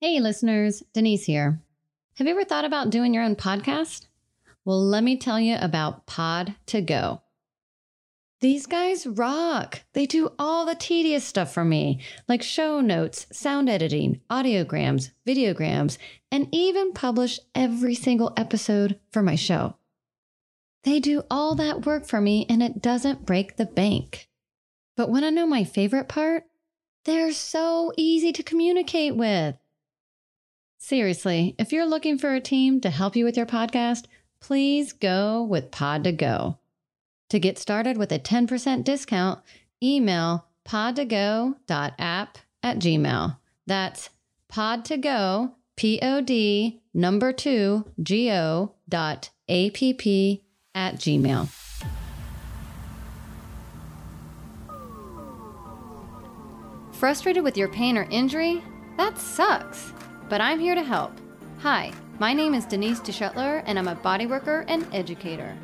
Hey, listeners, Denise here. Have you ever thought about doing your own podcast? Well, let me tell you about Pod to Go. These guys rock. They do all the tedious stuff for me, like show notes, sound editing, audiograms, videograms, and even publish every single episode for my show. They do all that work for me and it doesn't break the bank. But want to know my favorite part? They're so easy to communicate with. Seriously, if you're looking for a team to help you with your podcast, please go with Pod to Go. To get started with a 10% discount, email podtogo.app at gmail. That's pod to go, P O D number two, G O dot A P P at gmail. Frustrated with your pain or injury? That sucks, but I'm here to help. Hi, my name is Denise DeShetler, and I'm a bodyworker and educator.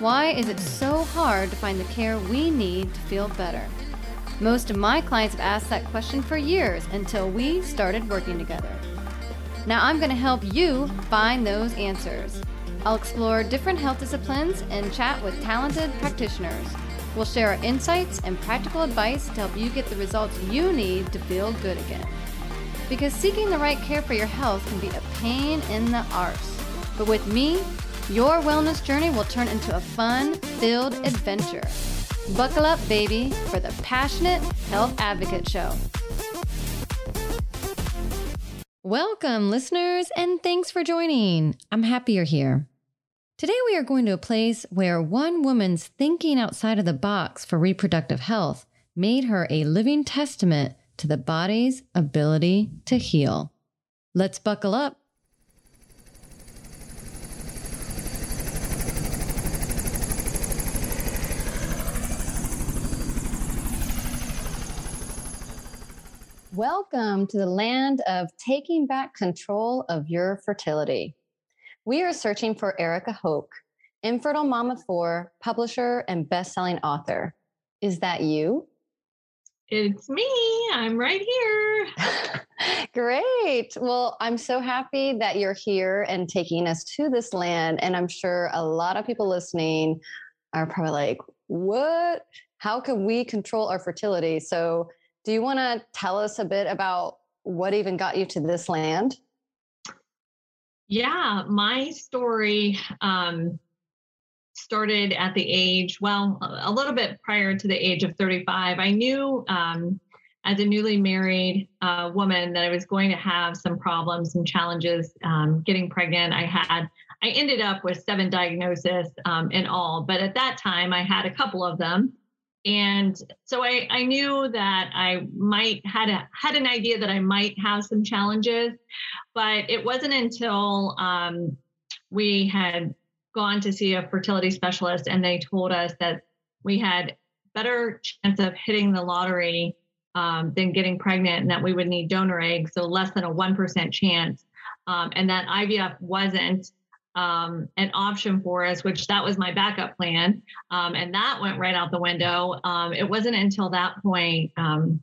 Why is it so hard to find the care we need to feel better? Most of my clients have asked that question for years until we started working together. Now I'm going to help you find those answers. I'll explore different health disciplines and chat with talented practitioners. We'll share our insights and practical advice to help you get the results you need to feel good again. Because seeking the right care for your health can be a pain in the arse. But with me, your wellness journey will turn into a fun filled adventure. Buckle up, baby, for the Passionate Health Advocate Show. Welcome, listeners, and thanks for joining. I'm happy you're here. Today, we are going to a place where one woman's thinking outside of the box for reproductive health made her a living testament to the body's ability to heal. Let's buckle up. Welcome to the land of taking back control of your fertility. We are searching for Erica Hoke, infertile mama four, publisher, and best-selling author. Is that you? It's me. I'm right here. Great. Well, I'm so happy that you're here and taking us to this land. And I'm sure a lot of people listening are probably like, what? How can we control our fertility? So, do you want to tell us a bit about what even got you to this land? Yeah, my story um, started at the age, well, a little bit prior to the age of 35. I knew um, as a newly married uh, woman that I was going to have some problems and challenges um, getting pregnant. I had, I ended up with seven diagnoses um, in all, but at that time I had a couple of them. And so I, I knew that I might had a, had an idea that I might have some challenges, but it wasn't until um, we had gone to see a fertility specialist and they told us that we had better chance of hitting the lottery um, than getting pregnant and that we would need donor eggs, so less than a 1% chance. Um, and that IVF wasn't um, an option for us, which that was my backup plan. Um, and that went right out the window. Um, it wasn't until that point um,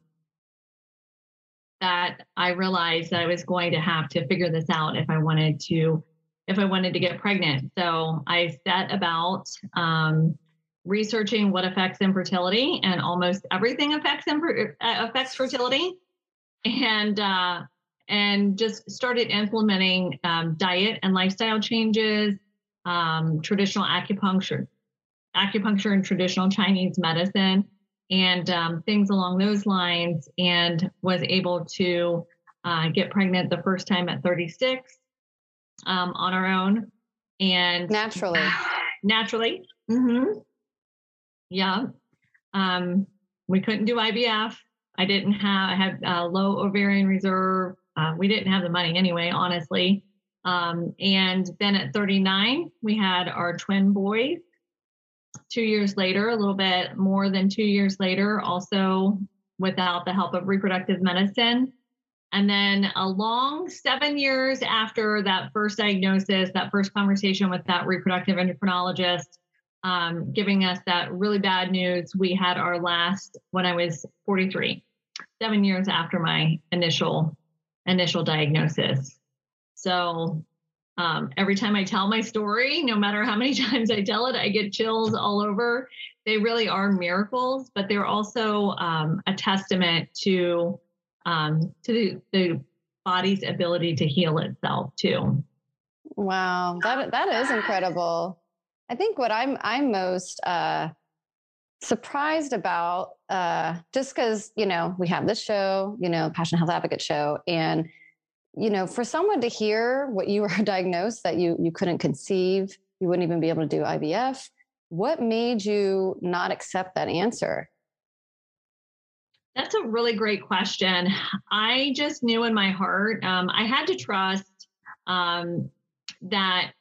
that I realized that I was going to have to figure this out if I wanted to, if I wanted to get pregnant. So I set about um, researching what affects infertility, and almost everything affects uh, affects fertility. And uh, and just started implementing um, diet and lifestyle changes, um, traditional acupuncture, acupuncture and traditional Chinese medicine, and um, things along those lines, and was able to uh, get pregnant the first time at 36 um, on our own, and naturally, naturally, mm-hmm. yeah. Um, we couldn't do IVF. I didn't have. I had uh, low ovarian reserve. Uh, we didn't have the money anyway, honestly. Um, and then at 39, we had our twin boys. Two years later, a little bit more than two years later, also without the help of reproductive medicine. And then a long seven years after that first diagnosis, that first conversation with that reproductive endocrinologist, um, giving us that really bad news, we had our last when I was 43, seven years after my initial initial diagnosis. So um, every time I tell my story, no matter how many times I tell it, I get chills all over. They really are miracles, but they're also um, a testament to um, to the, the body's ability to heal itself too. Wow, that that is incredible. I think what I'm I'm most uh, surprised about, uh, just because you know we have this show, you know, Passion Health Advocate show, and you know, for someone to hear what you were diagnosed that you you couldn't conceive, you wouldn't even be able to do IVF. What made you not accept that answer? That's a really great question. I just knew in my heart, um, I had to trust um, that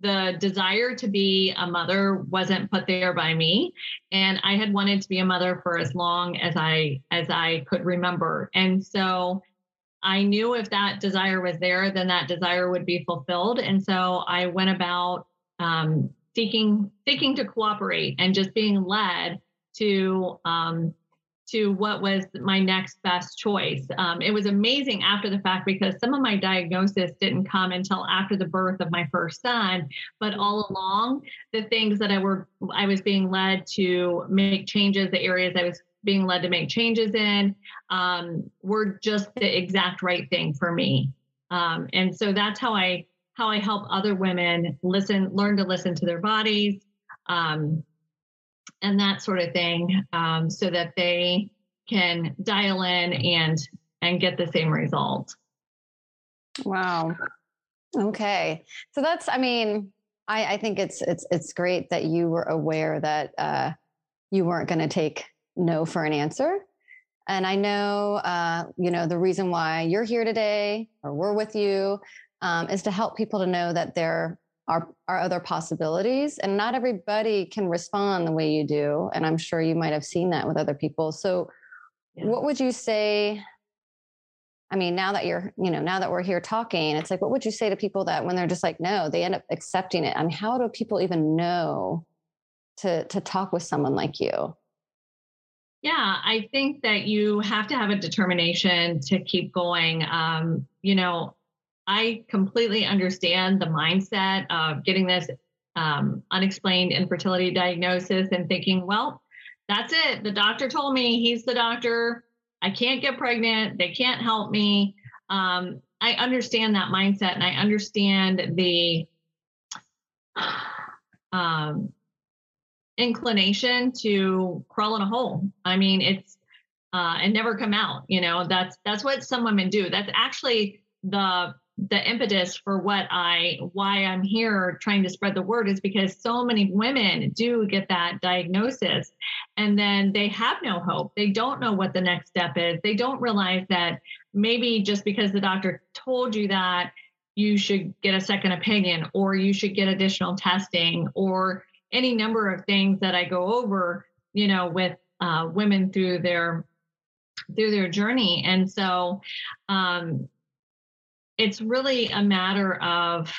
the desire to be a mother wasn't put there by me and i had wanted to be a mother for as long as i as i could remember and so i knew if that desire was there then that desire would be fulfilled and so i went about um, seeking seeking to cooperate and just being led to um, to what was my next best choice. Um, it was amazing after the fact because some of my diagnosis didn't come until after the birth of my first son, but all along the things that I were I was being led to make changes, the areas I was being led to make changes in um, were just the exact right thing for me. Um, and so that's how I how I help other women listen, learn to listen to their bodies, um, and that sort of thing um, so that they can dial in and and get the same result. Wow. Okay. So that's i mean i i think it's it's it's great that you were aware that uh you weren't going to take no for an answer. And i know uh you know the reason why you're here today or we're with you um, is to help people to know that there are, are other possibilities and not everybody can respond the way you do and i'm sure you might have seen that with other people so yeah. what would you say i mean now that you're you know now that we're here talking it's like what would you say to people that when they're just like no they end up accepting it I mean, how do people even know to to talk with someone like you yeah, I think that you have to have a determination to keep going. Um, you know, I completely understand the mindset of getting this um, unexplained infertility diagnosis and thinking, well, that's it. The doctor told me he's the doctor. I can't get pregnant. They can't help me. Um, I understand that mindset and I understand the um, inclination to crawl in a hole. I mean, it's uh, and never come out. You know, that's that's what some women do. That's actually the the impetus for what I why I'm here trying to spread the word is because so many women do get that diagnosis and then they have no hope. They don't know what the next step is. They don't realize that maybe just because the doctor told you that you should get a second opinion or you should get additional testing or any number of things that I go over, you know, with uh, women through their through their journey. And so um, it's really a matter of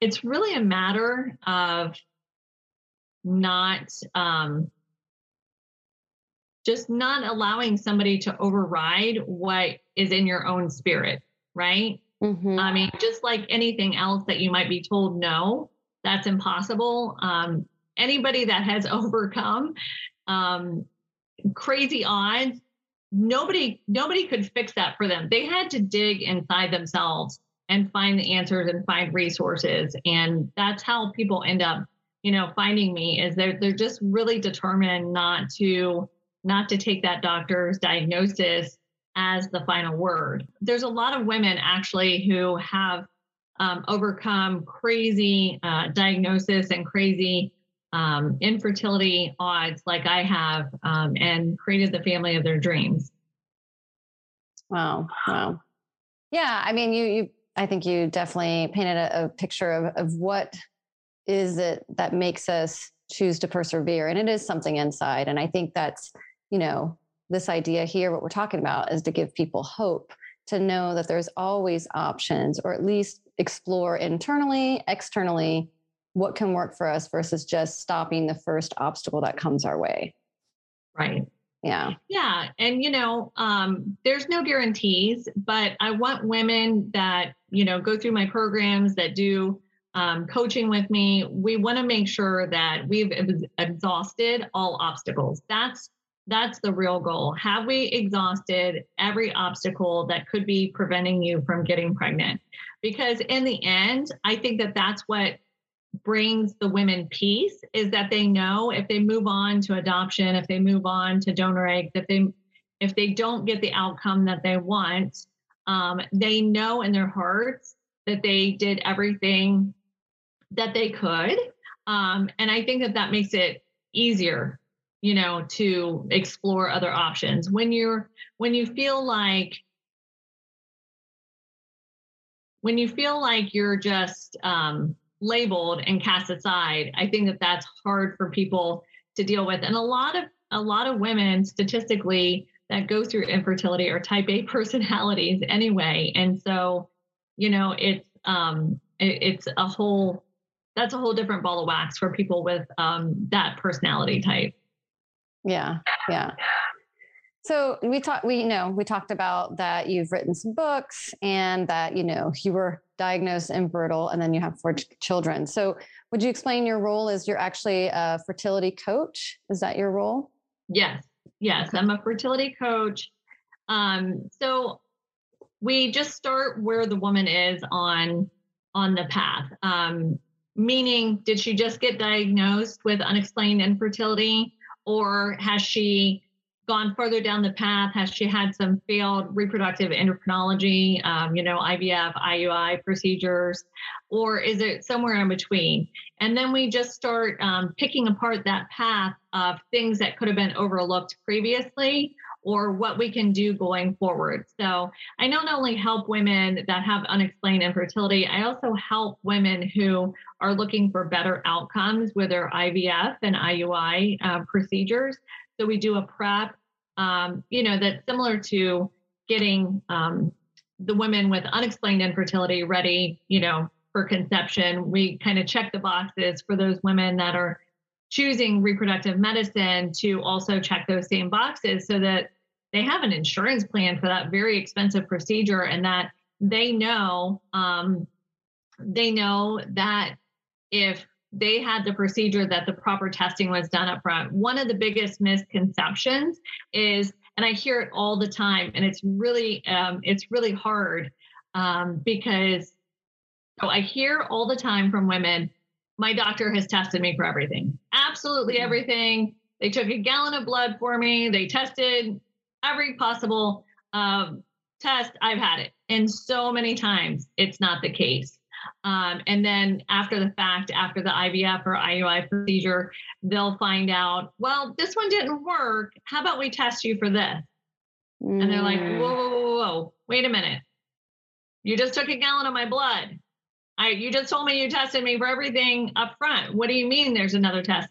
it's really a matter of not um, just not allowing somebody to override what is in your own spirit right mm-hmm. i mean just like anything else that you might be told no that's impossible um, anybody that has overcome um, crazy odds nobody nobody could fix that for them. They had to dig inside themselves and find the answers and find resources. And that's how people end up you know finding me is they're they're just really determined not to not to take that doctor's diagnosis as the final word. There's a lot of women actually who have um, overcome crazy uh, diagnosis and crazy um, infertility odds like I have um, and created the family of their dreams. Wow. Wow. Yeah. I mean, you, you, I think you definitely painted a, a picture of, of what is it that makes us choose to persevere. And it is something inside. And I think that's, you know, this idea here, what we're talking about is to give people hope to know that there's always options or at least explore internally, externally, what can work for us versus just stopping the first obstacle that comes our way. Right. Yeah. Yeah. And, you know, um, there's no guarantees, but I want women that, you know, go through my programs that do um, coaching with me. We want to make sure that we've exhausted all obstacles. That's that's the real goal. Have we exhausted every obstacle that could be preventing you from getting pregnant? Because in the end, I think that that's what brings the women peace is that they know if they move on to adoption, if they move on to donor egg, that they if they don't get the outcome that they want, um, they know in their hearts that they did everything that they could. Um, and I think that that makes it easier, you know, to explore other options when you're when you feel like when you feel like you're just um, labeled and cast aside, I think that that's hard for people to deal with. And a lot of a lot of women statistically that go through infertility are type A personalities anyway. And so, you know, it's um it, it's a whole that's a whole different ball of wax for people with um that personality type. Yeah. Yeah. So we talked, we, you know, we talked about that you've written some books and that, you know, you were diagnosed infertile and then you have four ch- children. So would you explain your role as you're actually a fertility coach? Is that your role? Yes. Yes. I'm a fertility coach. Um, so we just start where the woman is on, on the path. Um, meaning, did she just get diagnosed with unexplained infertility or has she gone further down the path? Has she had some failed reproductive endocrinology, um, you know, IVF, IUI procedures, or is it somewhere in between? And then we just start um, picking apart that path of things that could have been overlooked previously or what we can do going forward. So I not only help women that have unexplained infertility, I also help women who are looking for better outcomes with their IVF and IUI uh, procedures. So we do a prep, um, you know, that's similar to getting um, the women with unexplained infertility ready, you know, for conception. We kind of check the boxes for those women that are choosing reproductive medicine to also check those same boxes so that they have an insurance plan for that very expensive procedure and that they know um, they know that if they had the procedure that the proper testing was done up front. One of the biggest misconceptions is, and I hear it all the time, and it's really um, it's really hard um, because so I hear all the time from women, my doctor has tested me for everything, absolutely mm-hmm. everything. They took a gallon of blood for me. They tested every possible um, test. I've had it, and so many times it's not the case. Um, and then after the fact, after the IVF or IUI procedure, they'll find out, well, this one didn't work. How about we test you for this? Mm. And they're like, mm. whoa, whoa, whoa, whoa, wait a minute. You just took a gallon of my blood. I, you just told me you tested me for everything up front. What do you mean there's another test?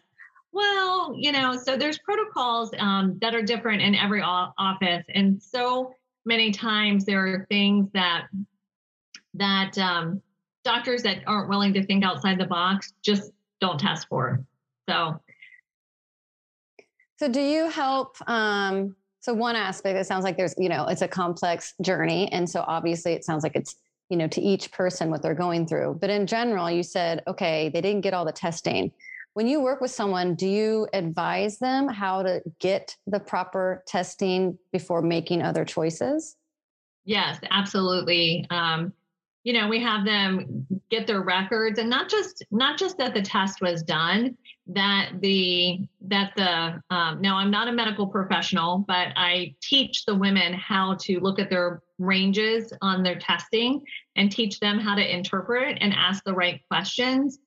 Well, you know, so there's protocols um, that are different in every office, and so many times there are things that that um, doctors that aren't willing to think outside the box just don't test for. So, so do you help? Um, so one aspect, it sounds like there's, you know, it's a complex journey, and so obviously it sounds like it's, you know, to each person what they're going through. But in general, you said, okay, they didn't get all the testing. When you work with someone, do you advise them how to get the proper testing before making other choices? Yes, absolutely. Um, you know we have them get their records and not just not just that the test was done that the that the um, now i'm not a medical professional but i teach the women how to look at their ranges on their testing and teach them how to interpret and ask the right questions.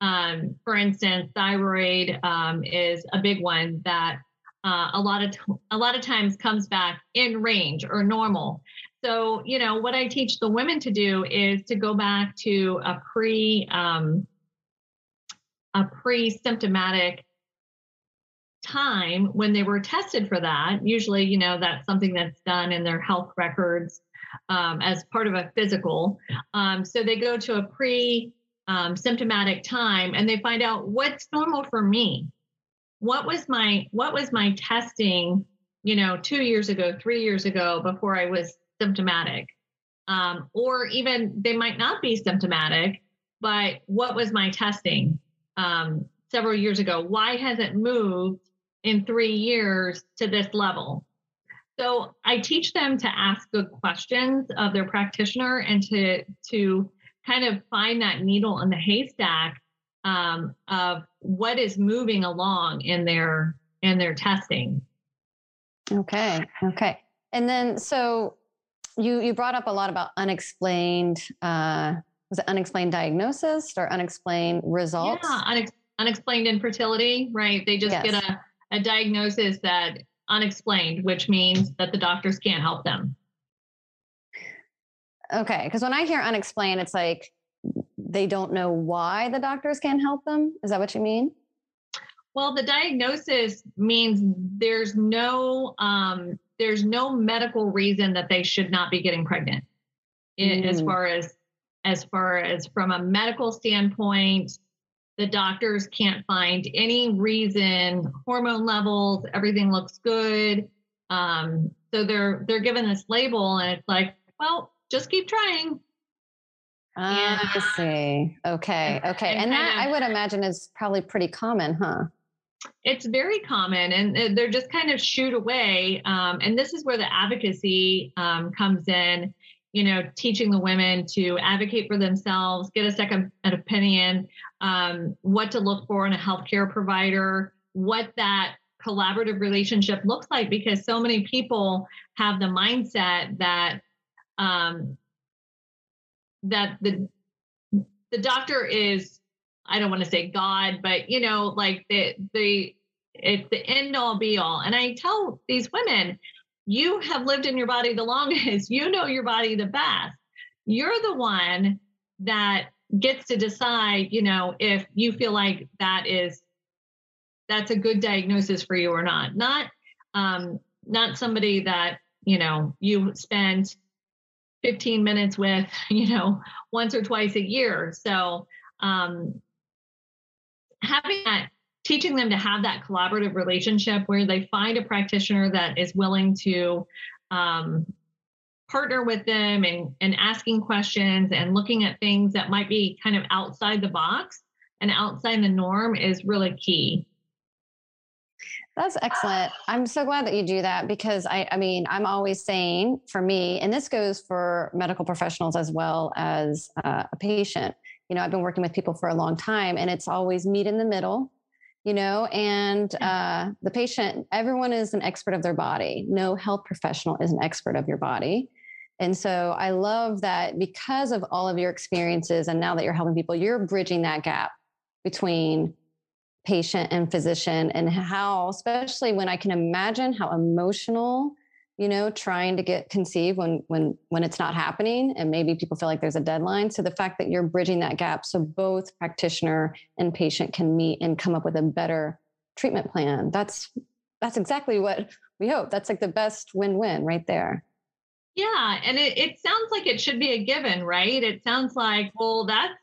Um, for instance thyroid um, is a big one that uh, a lot of t- a lot of times comes back in range or normal so, you know, what I teach the women to do is to go back to a pre um, a pre-symptomatic time when they were tested for that. Usually, you know, that's something that's done in their health records um, as part of a physical. Um, so they go to a pre um, symptomatic time and they find out what's normal for me. What was my what was my testing you know, two years ago, three years ago, before I was symptomatic. Um, or even they might not be symptomatic, but what was my testing um, several years ago? Why has it moved in three years to this level? So I teach them to ask good questions of their practitioner and to to kind of find that needle in the haystack um, of what is moving along in their in their testing. Okay. Okay. And then so you you brought up a lot about unexplained uh was it unexplained diagnosis or unexplained results? Yeah, unex- unexplained infertility, right? They just yes. get a, a diagnosis that unexplained, which means that the doctors can't help them. Okay, because when I hear unexplained, it's like they don't know why the doctors can't help them. Is that what you mean? Well, the diagnosis means there's no um, there's no medical reason that they should not be getting pregnant. Mm. As far as as far as from a medical standpoint, the doctors can't find any reason. Hormone levels, everything looks good. Um, so they're they're given this label, and it's like, well, just keep trying. Ah, I see. Okay. Okay. And, and that of, I would imagine is probably pretty common, huh? It's very common, and they're just kind of shooed away. Um, and this is where the advocacy um, comes in. You know, teaching the women to advocate for themselves, get a second opinion, um, what to look for in a healthcare provider, what that collaborative relationship looks like, because so many people have the mindset that um, that the the doctor is I don't want to say God, but you know, like the the it's the end all be all. And I tell these women, you have lived in your body the longest, you know your body the best. You're the one that gets to decide, you know, if you feel like that is that's a good diagnosis for you or not. Not um not somebody that, you know, you spend 15 minutes with, you know, once or twice a year. So um, having that, teaching them to have that collaborative relationship where they find a practitioner that is willing to um, partner with them and, and asking questions and looking at things that might be kind of outside the box and outside the norm is really key. That's excellent. I'm so glad that you do that because I, I mean, I'm always saying for me, and this goes for medical professionals as well as uh, a patient. You know, I've been working with people for a long time, and it's always meet in the middle. You know, and uh, the patient, everyone is an expert of their body. No health professional is an expert of your body. And so I love that because of all of your experiences, and now that you're helping people, you're bridging that gap between patient and physician and how especially when i can imagine how emotional you know trying to get conceived when when when it's not happening and maybe people feel like there's a deadline so the fact that you're bridging that gap so both practitioner and patient can meet and come up with a better treatment plan that's that's exactly what we hope that's like the best win-win right there yeah and it, it sounds like it should be a given right it sounds like well that's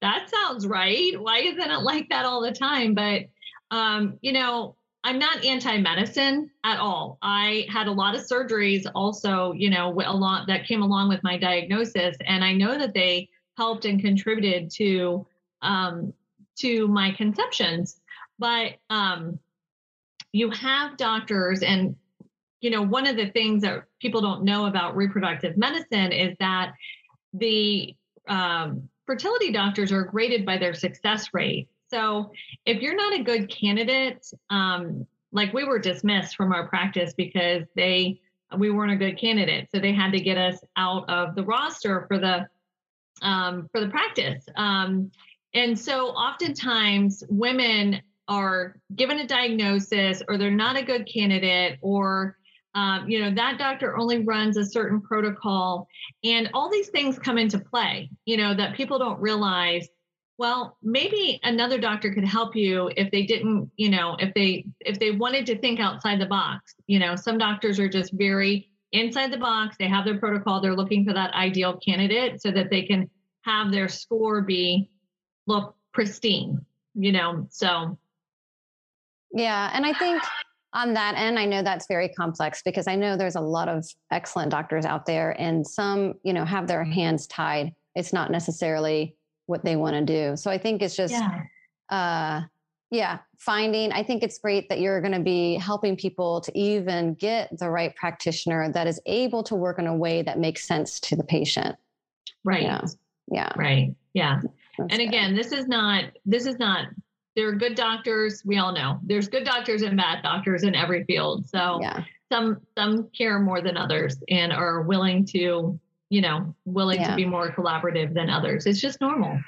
that sounds right. Why isn't it like that all the time? But, um, you know, I'm not anti-medicine at all. I had a lot of surgeries also, you know, a lot that came along with my diagnosis, and I know that they helped and contributed to um, to my conceptions. But um, you have doctors, and you know, one of the things that people don't know about reproductive medicine is that the um, fertility doctors are graded by their success rate. So if you're not a good candidate, um, like we were dismissed from our practice because they we weren't a good candidate, so they had to get us out of the roster for the um, for the practice. Um, and so oftentimes women are given a diagnosis or they're not a good candidate or um, you know that doctor only runs a certain protocol and all these things come into play you know that people don't realize well maybe another doctor could help you if they didn't you know if they if they wanted to think outside the box. You know some doctors are just very inside the box. They have their protocol. They're looking for that ideal candidate so that they can have their score be look pristine you know so. Yeah and i think on that end, I know that's very complex because I know there's a lot of excellent doctors out there, and some, you know, have their hands tied. It's not necessarily what they want to do. So I think it's just, yeah. uh, yeah, finding. I think it's great that you're going to be helping people to even get the right practitioner that is able to work in a way that makes sense to the patient. Right. Yeah. Yeah. Right. Yeah. That's and again, good. this is not. This is not there are good doctors. We all know there's good doctors and bad doctors in every field. So yeah. some some care more than others and are willing to, you know, willing yeah. to be more collaborative than others. It's just normal.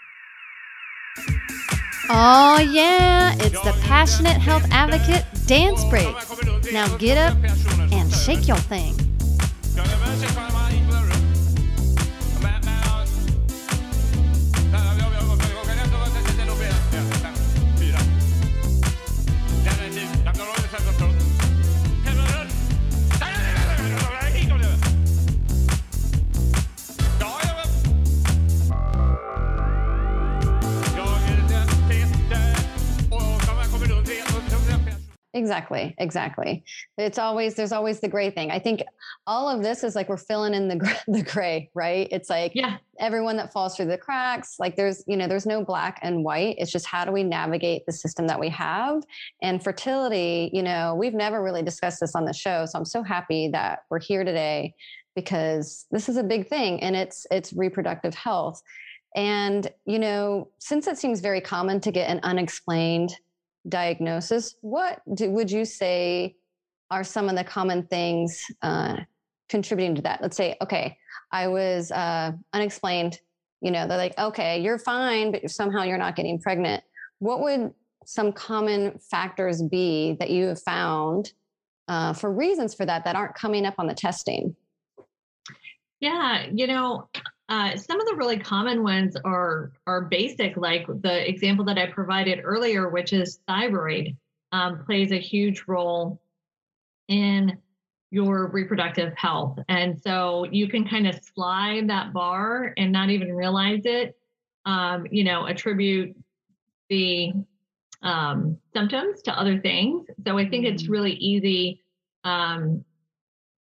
Oh yeah, it's the passionate health advocate dance break. Now get up and shake your thing. Exactly, exactly. It's always there's always the gray thing. I think all of this is like we're filling in the the gray, right? It's like yeah, everyone that falls through the cracks. Like there's you know there's no black and white. It's just how do we navigate the system that we have? And fertility, you know, we've never really discussed this on the show, so I'm so happy that we're here today because this is a big thing, and it's it's reproductive health. And you know, since it seems very common to get an unexplained diagnosis, what do, would you say are some of the common things uh, contributing to that? Let's say, okay, I was uh, unexplained. You know, they're like, okay, you're fine, but somehow you're not getting pregnant. What would some common factors be that you have found uh, for reasons for that that aren't coming up on the testing? Yeah, you know, uh, some of the really common ones are are basic, like the example that I provided earlier, which is thyroid um, plays a huge role in your reproductive health, and so you can kind of slide that bar and not even realize it. Um, you know, attribute the um, symptoms to other things. So I think it's mm-hmm. really easy um,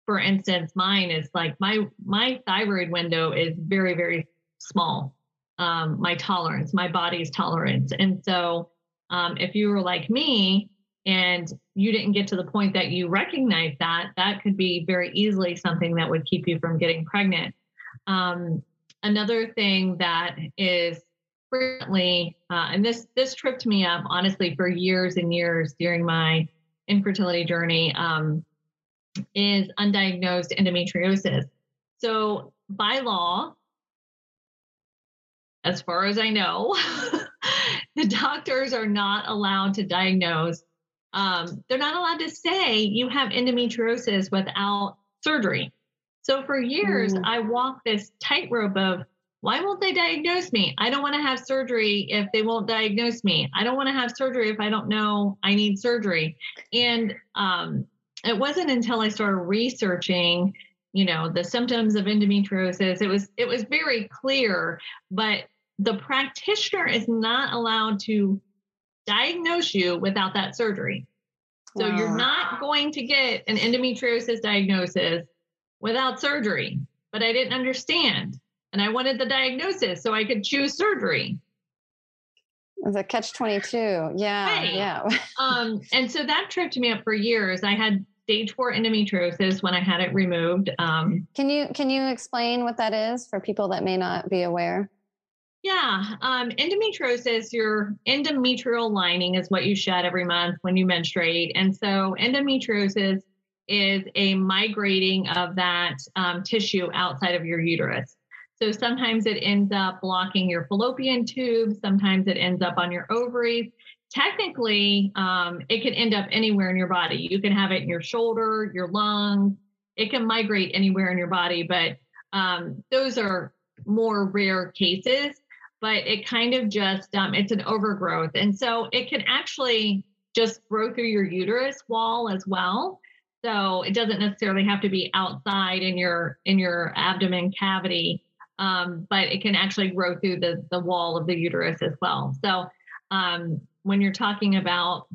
for instance, mine is like my my thyroid window is very very small. Um, my tolerance, my body's tolerance, and so um, if you were like me and you didn't get to the point that you recognize that, that could be very easily something that would keep you from getting pregnant. Um, another thing that is frequently, uh, and this this tripped me up honestly for years and years during my infertility journey. Um, is undiagnosed endometriosis. So, by law, as far as I know, the doctors are not allowed to diagnose. Um, they're not allowed to say you have endometriosis without surgery. So for years, mm. I walked this tightrope of why won't they diagnose me? I don't want to have surgery if they won't diagnose me. I don't want to have surgery if I don't know I need surgery. And um, it wasn't until I started researching, you know, the symptoms of endometriosis, it was it was very clear, but the practitioner is not allowed to diagnose you without that surgery. So wow. you're not going to get an endometriosis diagnosis without surgery. But I didn't understand. And I wanted the diagnosis so I could choose surgery. It's a catch 22. Yeah. Right. Yeah. um, and so that tripped me up for years. I had stage four endometriosis when I had it removed. Um, can you can you explain what that is for people that may not be aware? Yeah, um, endometriosis, your endometrial lining is what you shed every month when you menstruate, and so endometriosis is a migrating of that um, tissue outside of your uterus. So sometimes it ends up blocking your fallopian tube, sometimes it ends up on your ovaries, technically um, it can end up anywhere in your body. You can have it in your shoulder your lungs it can migrate anywhere in your body but um, those are more rare cases but it kind of just um, it's an overgrowth. And so it can actually just grow through your uterus wall as well. So it doesn't necessarily have to be outside in your in your abdomen cavity um, but it can actually grow through the the wall of the uterus as well. So um, when you're talking about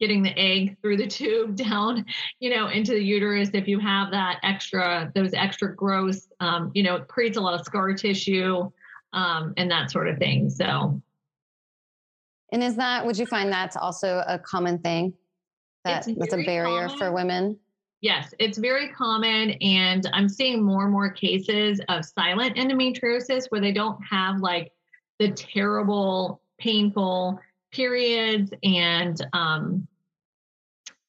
getting the egg through the tube down, you know, into the uterus. If you have that extra, those extra growths, um, you know, it creates a lot of scar tissue um, and that sort of thing. So. And is that, would you find that's also a common thing? That, that's a barrier common. for women? Yes, it's very common. And I'm seeing more and more cases of silent endometriosis where they don't have like the terrible, painful periods and um,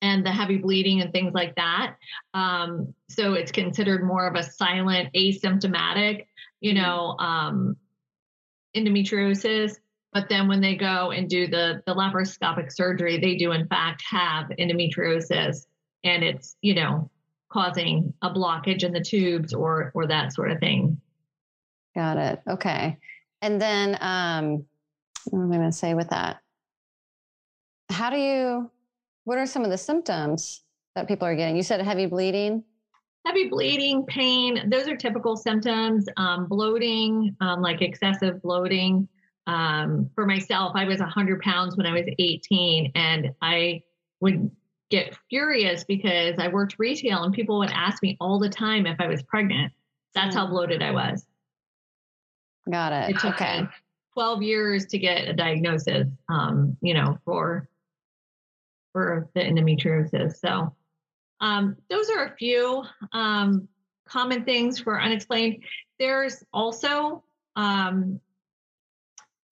and the heavy bleeding and things like that. Um, so it's considered more of a silent, asymptomatic, you mm-hmm. know, um, endometriosis. But then when they go and do the the laparoscopic surgery, they do in fact have endometriosis, and it's you know causing a blockage in the tubes or or that sort of thing. Got it. Okay. And then um, what am I going to say with that? How do you? What are some of the symptoms that people are getting? You said heavy bleeding. Heavy bleeding, pain, those are typical symptoms. Um, bloating, um, like excessive bloating. Um, for myself, I was 100 pounds when I was 18, and I would get furious because I worked retail and people would ask me all the time if I was pregnant. That's how mm. bloated I was. Got it. It took okay. 12 years to get a diagnosis, um, you know, for for the endometriosis. So um, those are a few um, common things for unexplained. There's also um,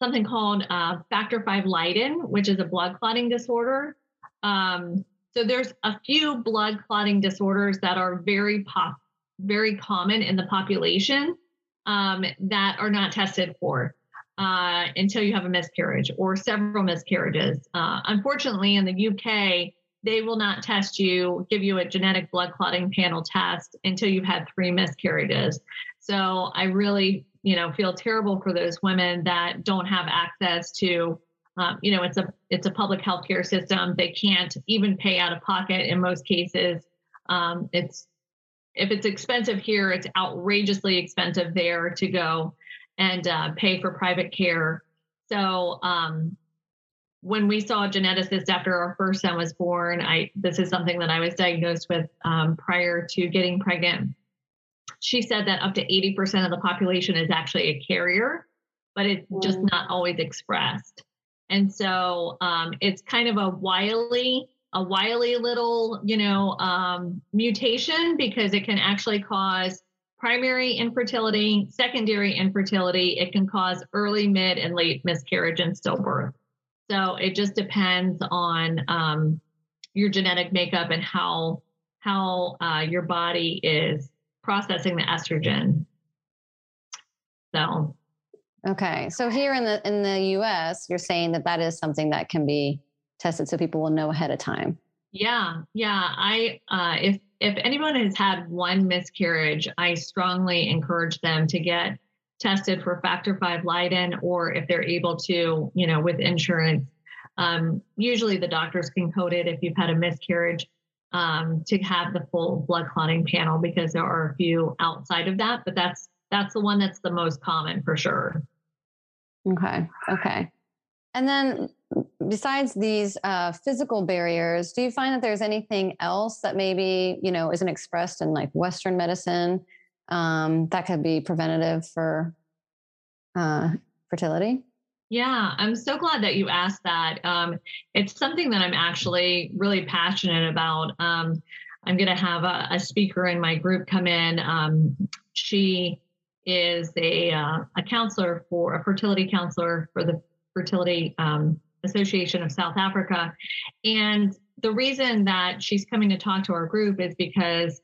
something called uh, factor V Leiden, which is a blood clotting disorder. Um, so there's a few blood clotting disorders that are very pop, very common in the population um, that are not tested for. Uh, until you have a miscarriage or several miscarriages. Uh, unfortunately, in the UK, they will not test you, give you a genetic blood clotting panel test until you've had three miscarriages. So I really, you know, feel terrible for those women that don't have access to, um, you know, it's a it's a public healthcare system. They can't even pay out of pocket in most cases. Um, it's if it's expensive here, it's outrageously expensive there to go and uh, pay for private care. So um, when we saw a geneticist after our first son was born, I this is something that I was diagnosed with um, prior to getting pregnant. She said that up to 80% of the population is actually a carrier, but it's mm. just not always expressed. And so um, it's kind of a wily, a wily little, you know, um, mutation because it can actually cause primary infertility, secondary infertility. It can cause early, mid, and late miscarriage and stillbirth. So it just depends on um, your genetic makeup and how how uh, your body is processing the estrogen. So, okay. So here in the in the U.S., you're saying that that is something that can be tested, so people will know ahead of time. Yeah, yeah. I uh, if if anyone has had one miscarriage, I strongly encourage them to get tested for factor V Leiden, or if they're able to, you know, with insurance. Um, usually the doctors can code it if you've had a miscarriage um, to have the full blood clotting panel because there are a few outside of that, but that's that's the one that's the most common for sure. Okay. Okay. And then besides these uh, physical barriers, do you find that there's anything else that maybe you know isn't expressed in like Western medicine um, that could be preventative for uh, fertility? Yeah, I'm so glad that you asked that. Um, it's something that I'm actually really passionate about. Um, I'm going to have a, a, speaker in my group come in. Um, she is a uh, a counselor for a fertility counselor for the fertility um, Association of South Africa. And the reason that she's coming to talk to our group is because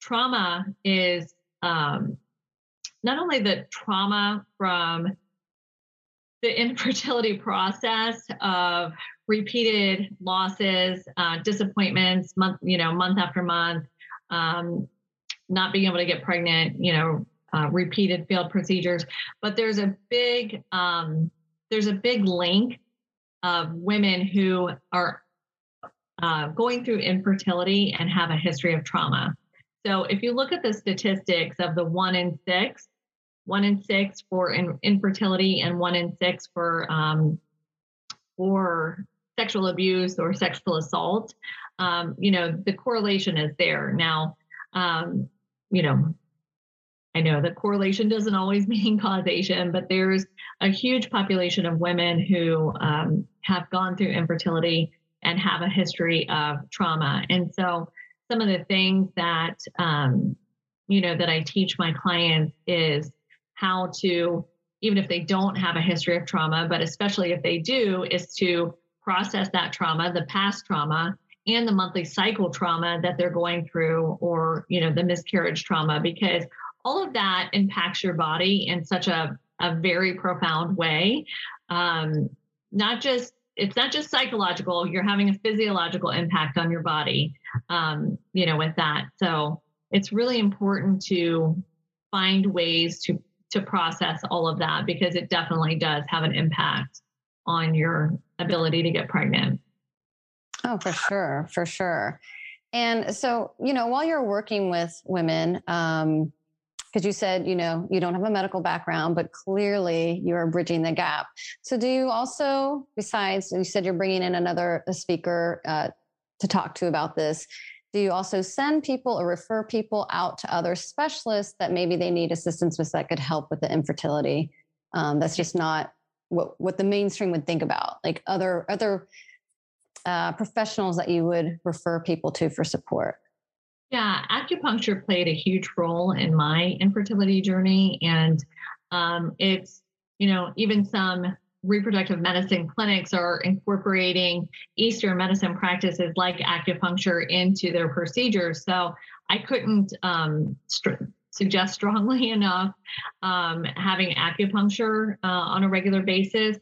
trauma is um, not only the trauma from the infertility process of repeated losses, uh, disappointments, month you know month after month, um, not being able to get pregnant, you know, uh, repeated failed procedures, but there's a big um, there's a big link of women who are uh, going through infertility and have a history of trauma. So if you look at the statistics of the one in six, one in six for in, infertility and one in six for um, for sexual abuse or sexual assault, um, you know, the correlation is there. Now, um, you know, I know that correlation doesn't always mean causation, but there's a huge population of women who um, have gone through infertility and have a history of trauma. And so, some of the things that um, you know that I teach my clients is how to, even if they don't have a history of trauma, but especially if they do, is to process that trauma, the past trauma, and the monthly cycle trauma that they're going through, or you know the miscarriage trauma, because all of that impacts your body in such a, a very profound way. Um, not just it's not just psychological you're having a physiological impact on your body um, you know with that. So it's really important to find ways to to process all of that because it definitely does have an impact on your ability to get pregnant. Oh for sure for sure. And so you know while you're working with women um, because you said you know you don't have a medical background but clearly you're bridging the gap. So do you also besides you said you're bringing in another speaker uh, to talk to about this. Do you also send people or refer people out to other specialists that maybe they need assistance with that could help with the infertility? Um, that's just not what what the mainstream would think about like other other uh, professionals that you would refer people to for support yeah, acupuncture played a huge role in my infertility journey. And um, it's, you know, even some reproductive medicine clinics are incorporating Eastern medicine practices like acupuncture into their procedures. So I couldn't um, st- suggest strongly enough um, having acupuncture uh, on a regular basis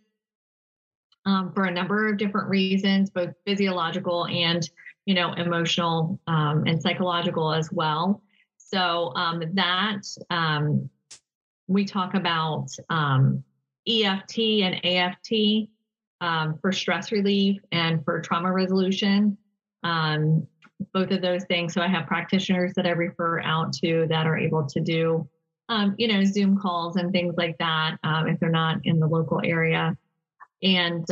um, for a number of different reasons, both physiological and you know, emotional um, and psychological as well. So um, that um, we talk about um, EFT and AFT um, for stress relief and for trauma resolution. Um, both of those things. So I have practitioners that I refer out to that are able to do, you know, Zoom calls and things like that if they're not in the local area. And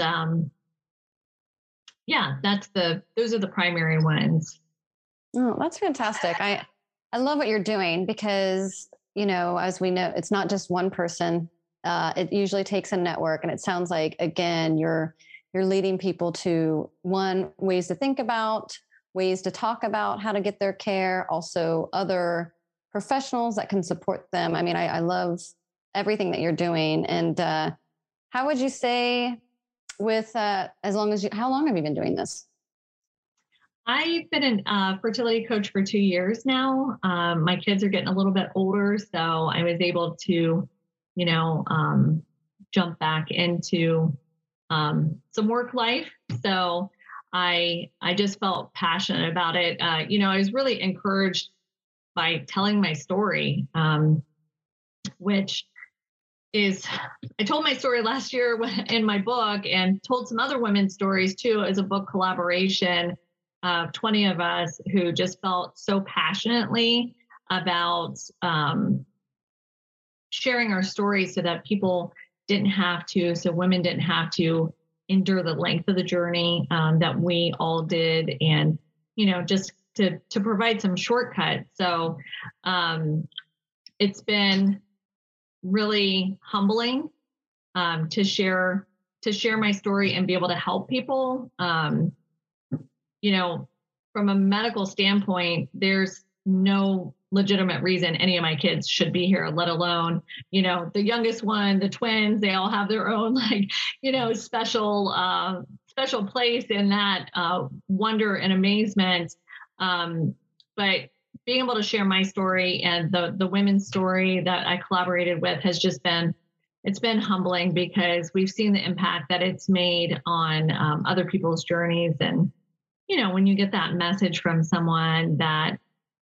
yeah, that's the those are the primary ones. Oh, that's fantastic. I I love what you're doing because, you know, as we know, it's not just one person. Uh, it usually takes a network and it sounds like again you're you're leading people to one ways to think about ways to talk about how to get their care also other professionals that can support them i mean i, I love everything that you're doing and uh, how would you say with uh, as long as you, how long have you been doing this? I've been a uh, fertility coach for two years now. Um, my kids are getting a little bit older, so I was able to, you know, um, jump back into um, some work life. So I I just felt passionate about it. Uh, you know, I was really encouraged by telling my story, um, which is I told my story last year in my book and told some other women's stories too as a book collaboration of 20 of us who just felt so passionately about um, sharing our stories so that people didn't have to, so women didn't have to endure the length of the journey um, that we all did and you know just to to provide some shortcuts. So um, it's been really humbling um, to share to share my story and be able to help people. Um, you know, from a medical standpoint, there's no legitimate reason any of my kids should be here, let alone, you know, the youngest one, the twins, they all have their own like, you know, special uh, special place in that uh, wonder and amazement. Um, but being able to share my story and the the women's story that I collaborated with has just been it's been humbling because we've seen the impact that it's made on um, other people's journeys. And you know when you get that message from someone that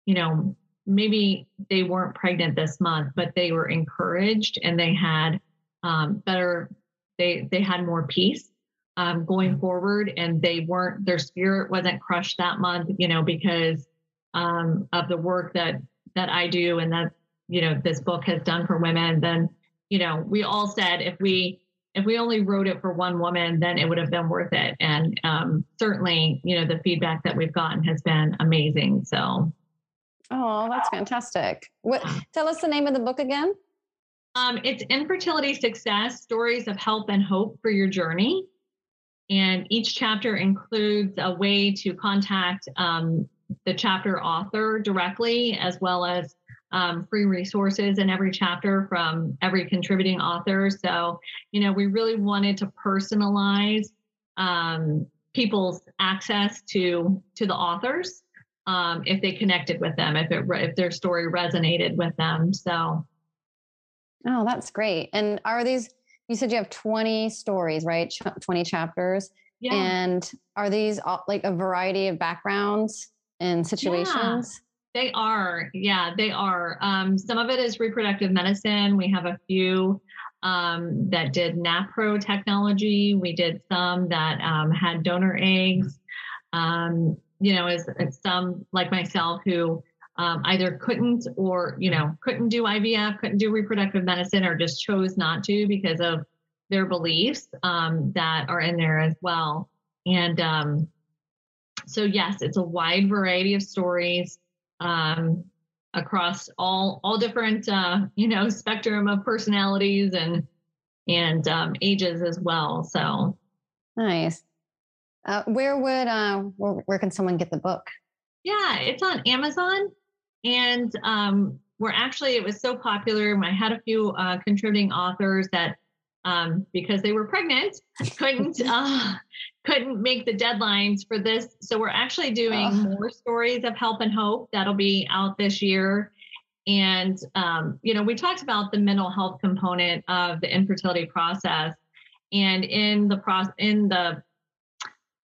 you know maybe they weren't pregnant this month but they were encouraged and they had um, better they they had more peace um, going forward and they weren't their spirit wasn't crushed that month you know because um, of the work that that I do and that you know this book has done for women, then you know we all said if we if we only wrote it for one woman, then it would have been worth it. And um, certainly, you know, the feedback that we've gotten has been amazing. So, oh, that's fantastic. What? Tell us the name of the book again. Um, it's Infertility Success Stories of Help and Hope for Your Journey. And each chapter includes a way to contact um, the chapter author directly, as well as um, free resources in every chapter from every contributing author. So, you know, we really wanted to personalize um, people's access to to the authors um, if they connected with them, if it if their story resonated with them. So, oh, that's great. And are these? You said you have twenty stories, right? Ch- twenty chapters. Yeah. And are these all, like a variety of backgrounds and situations? Yeah. They are, yeah, they are. Um, some of it is reproductive medicine. We have a few um, that did NaPro technology. We did some that um, had donor eggs. Um, you know, as, as, some like myself who um, either couldn't or you know couldn't do IVF, couldn't do reproductive medicine, or just chose not to because of their beliefs um, that are in there as well. And so, yes, it's a wide variety of stories um, across all all different uh, you know spectrum of personalities and and um, ages as well. So nice. Uh, where would uh, where, where can someone get the book? Yeah, it's on Amazon, and um, we're actually it was so popular. I had a few uh, contributing authors that um, because they were pregnant, couldn't uh, couldn't make the deadlines for this. So we're actually doing oh. more stories of help and hope that'll be out this year. And um, you know, we talked about the mental health component of the infertility process, and in the process, in the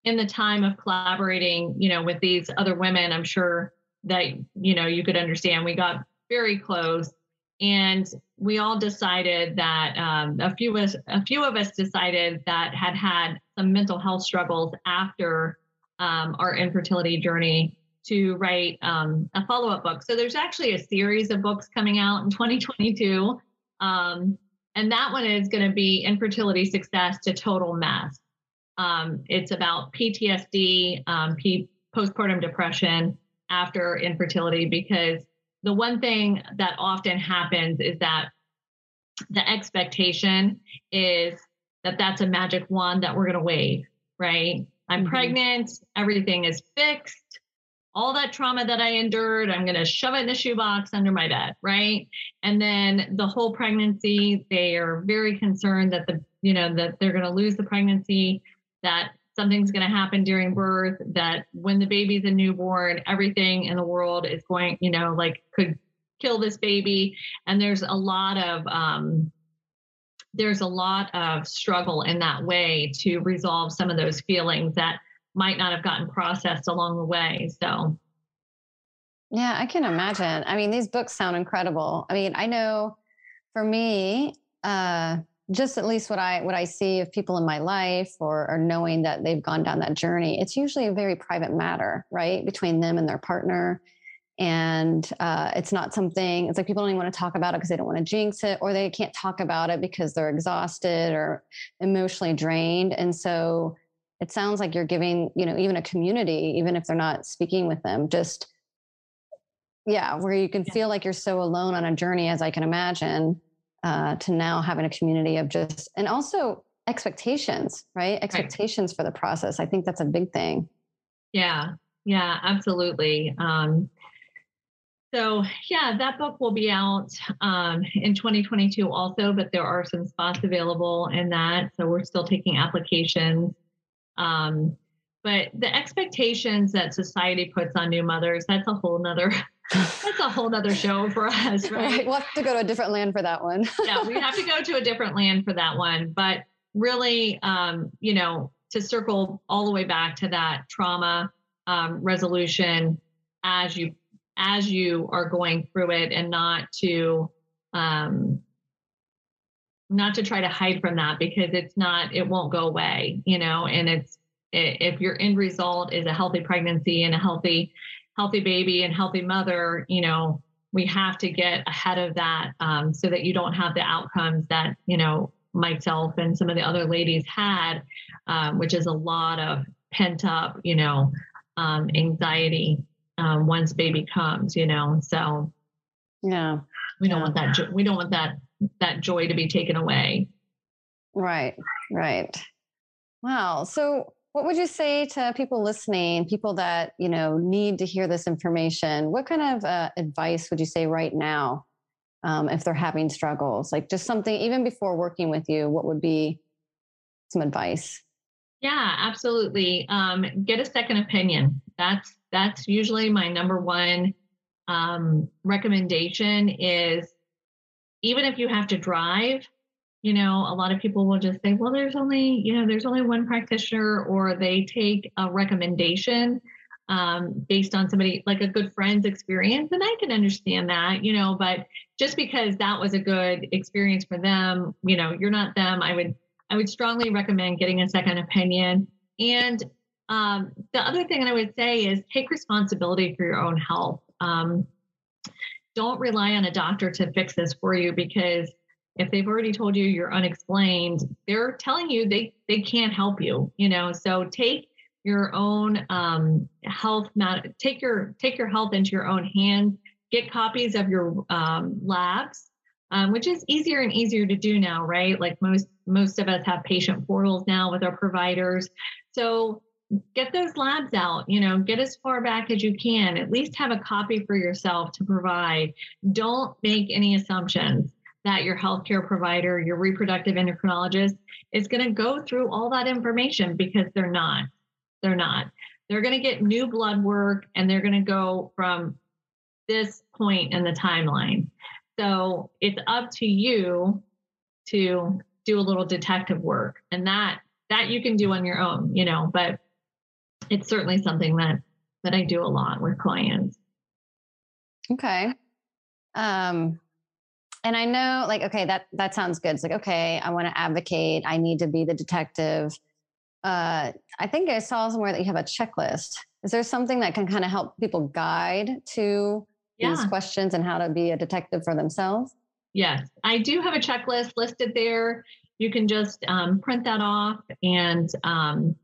in the time of collaborating, you know, with these other women, I'm sure that you know you could understand we got very close and we all decided that um, a few of us, a few of us decided that had had some mental health struggles after um, our infertility journey to write um, a follow-up book. So there's actually a series of books coming out in 2022, um, and that one is going to be infertility success to total mess. Um, it's about PTSD, um, P- postpartum depression after infertility because the one thing that often happens is that the expectation is that that's a magic wand that we're going to wave, right? I'm mm-hmm. pregnant, everything is fixed. All that trauma that I endured, I'm going to shove it in a shoebox under my bed, right? And then the whole pregnancy, they are very concerned that the, you know, that they're going to lose the pregnancy, that something's going to happen during birth that when the baby's a newborn everything in the world is going you know like could kill this baby. And there's a lot of um, there's a lot of struggle in that way to resolve some of those feelings that might not have gotten processed along the way so. Yeah i can imagine. I mean these books sound incredible. I mean i know for me uh just at least what I what I see of people in my life or, or knowing that they've gone down that journey, it's usually a very private matter, right, between them and their partner. And uh, it's not something. It's like people don't even want to talk about it because they don't want to jinx it, or they can't talk about it because they're exhausted or emotionally drained. And so it sounds like you're giving, you know, even a community, even if they're not speaking with them, just yeah, where you can feel like you're so alone on a journey, as I can imagine uh, to now having a community of just and also expectations right? Expectations right. for the process i think that's a big thing. Yeah. Yeah absolutely. Um, so yeah that book will be out um, in 2022 also but there are some spots available in that so we're still taking applications. Um, but the expectations that society puts on new mothers that's a whole nother that's a whole nother show for us, right? We'll have to go to a different land for that one. yeah, we have to go to a different land for that one. But really, um, you know, to circle all the way back to that trauma um, resolution as you as you are going through it, and not to um, not to try to hide from that because it's not it won't go away, you know. And it's if your end result is a healthy pregnancy and a healthy healthy baby and healthy mother, you know, we have to get ahead of that um, so that you don't have the outcomes that, you know, myself and some of the other ladies had, um, which is a lot of pent up, you know, um, anxiety um, once baby comes, you know. So yeah, we don't yeah. want that. Jo- we don't want that that joy to be taken away. Right, right. Wow. So, what would you say to people listening, people that you know need to hear this information? What kind of uh, advice would you say right now, um, if they're having struggles? Like just something, even before working with you, what would be some advice? Yeah, absolutely. Um, get a second opinion. That's that's usually my number one um, recommendation. Is even if you have to drive, you know, a lot of people will just say, well, there's only, you know, there's only one practitioner, or they take a recommendation um, based on somebody like a good friend's experience. And I can understand that, you know, but just because that was a good experience for them, you know, you're not them. I would, I would strongly recommend getting a second opinion. And um, the other thing I would say is take responsibility for your own health. Um, don't rely on a doctor to fix this for you because if they've already told you you're unexplained they're telling you they they can't help you you know? So take your own um, health take your take your health into your own hands. Get copies of your um, labs um, which is easier and easier to do now right? Like most most of us have patient portals now with our providers. So get those labs out you know get as far back as you can. At least have a copy for yourself to provide. Don't make any assumptions that your healthcare provider, your reproductive endocrinologist is going to go through all that information because they're not. They're not. They're going to get new blood work and they're going to go from this point in the timeline. So it's up to you to do a little detective work and that that you can do on your own, you know, but it's certainly something that that I do a lot with clients. Okay. Um and I know like okay that that sounds good. It's like okay, I want to advocate, I need to be the detective. Uh I think I saw somewhere that you have a checklist. Is there something that can kind of help people guide to yeah. these questions and how to be a detective for themselves? Yes, I do have a checklist listed there. You can just um, print that off and um,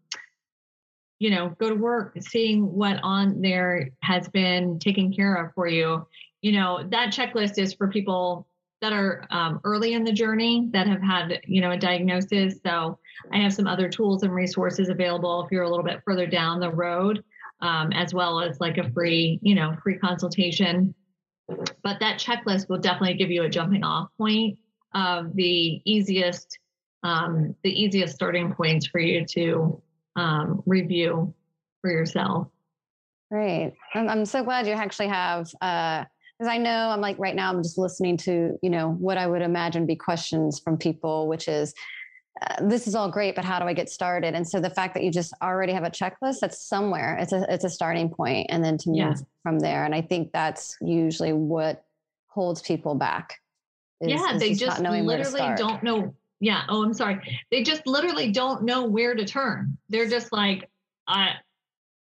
you know go to work seeing what on there has been taken care of for you you know that checklist is for people that are um, early in the journey that have had you know a diagnosis. So i have some other tools and resources available if you're a little bit further down the road um, as well as like a free you know free consultation. But that checklist will definitely give you a jumping off point of the easiest um, the easiest starting points for you to um, review for yourself. Great. I'm, so glad you actually have uh, because I know I'm like right now I'm just listening to you know what I would imagine be questions from people, which is uh, this is all great, but how do I get started? And so the fact that you just already have a checklist, that's somewhere. It's a it's a starting point, and then to move yeah. from there. And I think that's usually what holds people back. Is, yeah, is they just, just literally don't know. Yeah. Oh, I'm sorry. They just literally don't know where to turn. They're just like, I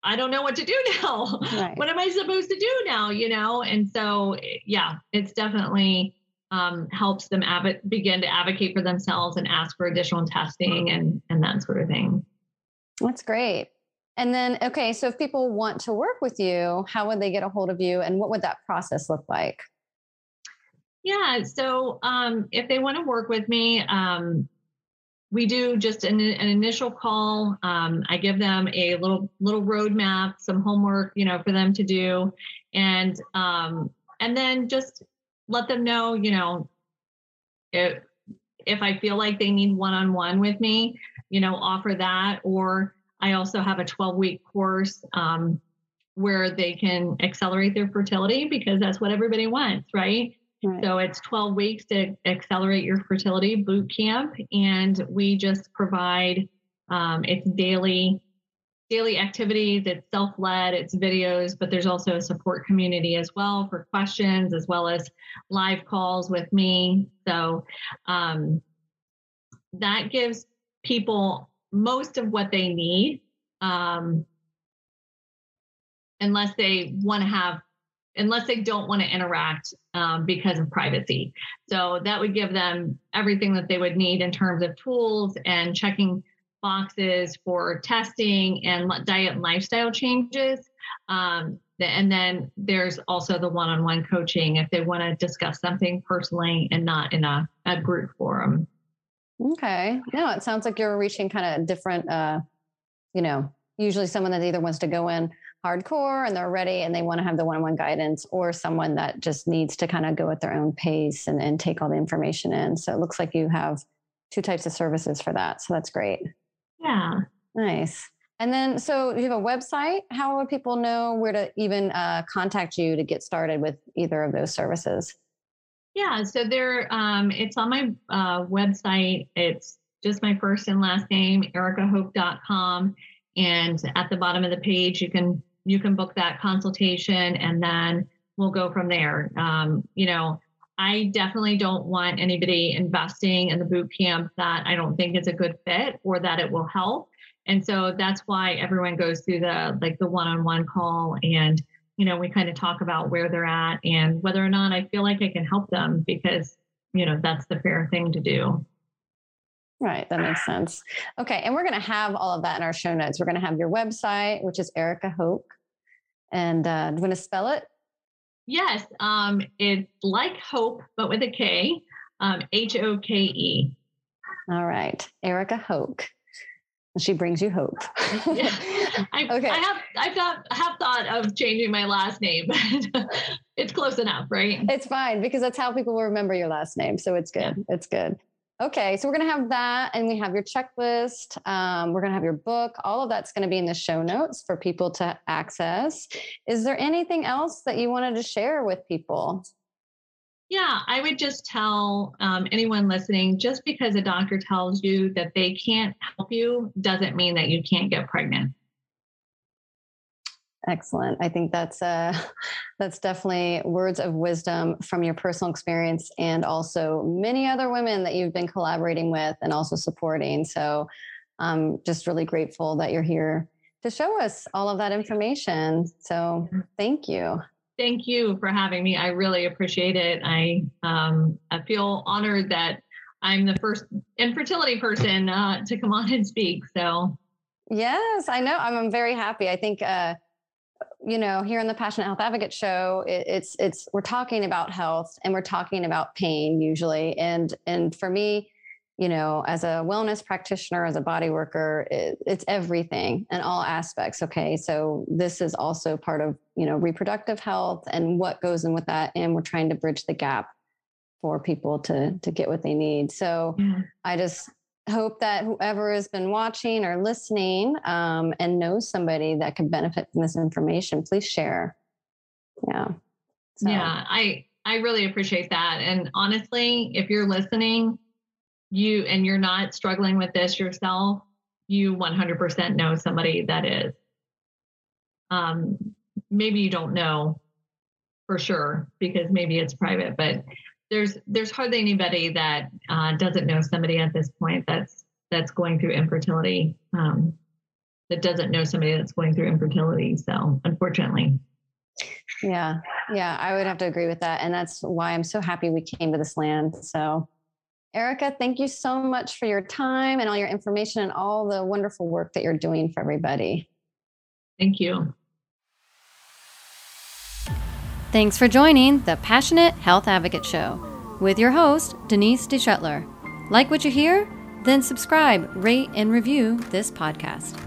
I don't know what to do now. Right. what am I supposed to do now? You know? And so, yeah, it's definitely um, helps them av- begin to advocate for themselves and ask for additional testing and, and that sort of thing. That's great. And then, okay, so if people want to work with you, how would they get a hold of you and what would that process look like? Yeah, so um, if they want to work with me, um, we do just an, an initial call. Um, I give them a little little roadmap, some homework, you know, for them to do, and um, and then just let them know, you know, if if I feel like they need one on one with me, you know, offer that. Or I also have a 12 week course um, where they can accelerate their fertility because that's what everybody wants, right? Right. So it's 12 weeks to accelerate your fertility boot camp, and we just provide um, it's daily daily activities. It's self led. It's videos, but there's also a support community as well for questions, as well as live calls with me. So um, that gives people most of what they need. Um, unless they want to have unless they don't want to interact um, because of privacy. So that would give them everything that they would need in terms of tools and checking boxes for testing and diet and lifestyle changes. Um, and then there's also the one-on-one coaching if they want to discuss something personally and not in a, a group forum. Okay. No, it sounds like you're reaching kind of different, uh, you know, usually someone that either wants to go in hardcore and they're ready and they want to have the one-on-one guidance or someone that just needs to kind of go at their own pace and, and take all the information in. So it looks like you have two types of services for that. So that's great. Yeah. Nice. And then, so you have a website. How would people know where to even uh, contact you to get started with either of those services? Yeah, so there, um, it's on my uh, website. It's just my first and last name, ericahoke.com. And at the bottom of the page, you can you can book that consultation, and then we'll go from there. Um, you know, I definitely don't want anybody investing in the boot camp that I don't think is a good fit or that it will help. And so that's why everyone goes through the like the one-on-one call and you know, we kind of talk about where they're at and whether or not I feel like I can help them because, you know, that's the fair thing to do. Right, that makes sense. Okay, and we're going to have all of that in our show notes. We're going to have your website, which is Erica Hoke. And uh, do you want to spell it? Yes, um, it's like hope, but with a K, um, H O K E. All right, Erica Hoke. She brings you hope. yeah. I, okay. I have I thought have thought of changing my last name, but it's close enough, right? It's fine because that's how people will remember your last name. So it's good. Yeah. It's good. Okay, so we're going to have that, and we have your checklist. Um, we're going to have your book. All of that's going to be in the show notes for people to access. Is there anything else that you wanted to share with people? Yeah, I would just tell um, anyone listening just because a doctor tells you that they can't help you doesn't mean that you can't get pregnant. Excellent. I think that's uh, that's definitely words of wisdom from your personal experience and also many other women that you've been collaborating with and also supporting. So I'm just really grateful that you're here to show us all of that information. So thank you. Thank you for having me. I really appreciate it. I um, I feel honored that I'm the first infertility person uh, to come on and speak. So yes, I know. I'm, I'm very happy. I think. Uh, you know, here in the Passionate Health Advocate show, it, it's it's we're talking about health and we're talking about pain usually, and and for me, you know, as a wellness practitioner, as a body worker, it, it's everything and all aspects. Okay, so this is also part of you know reproductive health and what goes in with that, and we're trying to bridge the gap for people to to get what they need. So yeah. I just hope that whoever has been watching or listening um, and knows somebody that could benefit from this information, please share. Yeah. So. Yeah, I I really appreciate that. And honestly, if you're listening, you and you're not struggling with this yourself, you 100% know somebody that is. Um, maybe you don't know for sure because maybe it's private, but there's there's hardly anybody that uh, doesn't know somebody at this point that's that's going through infertility um, that doesn't know somebody that's going through infertility. So unfortunately. Yeah, yeah, I would have to agree with that, and that's why I'm so happy we came to this land. So, Erica, thank you so much for your time and all your information and all the wonderful work that you're doing for everybody. Thank you. Thanks for joining the Passionate Health Advocate Show with your host, Denise DeShetler. Like what you hear? Then subscribe, rate, and review this podcast.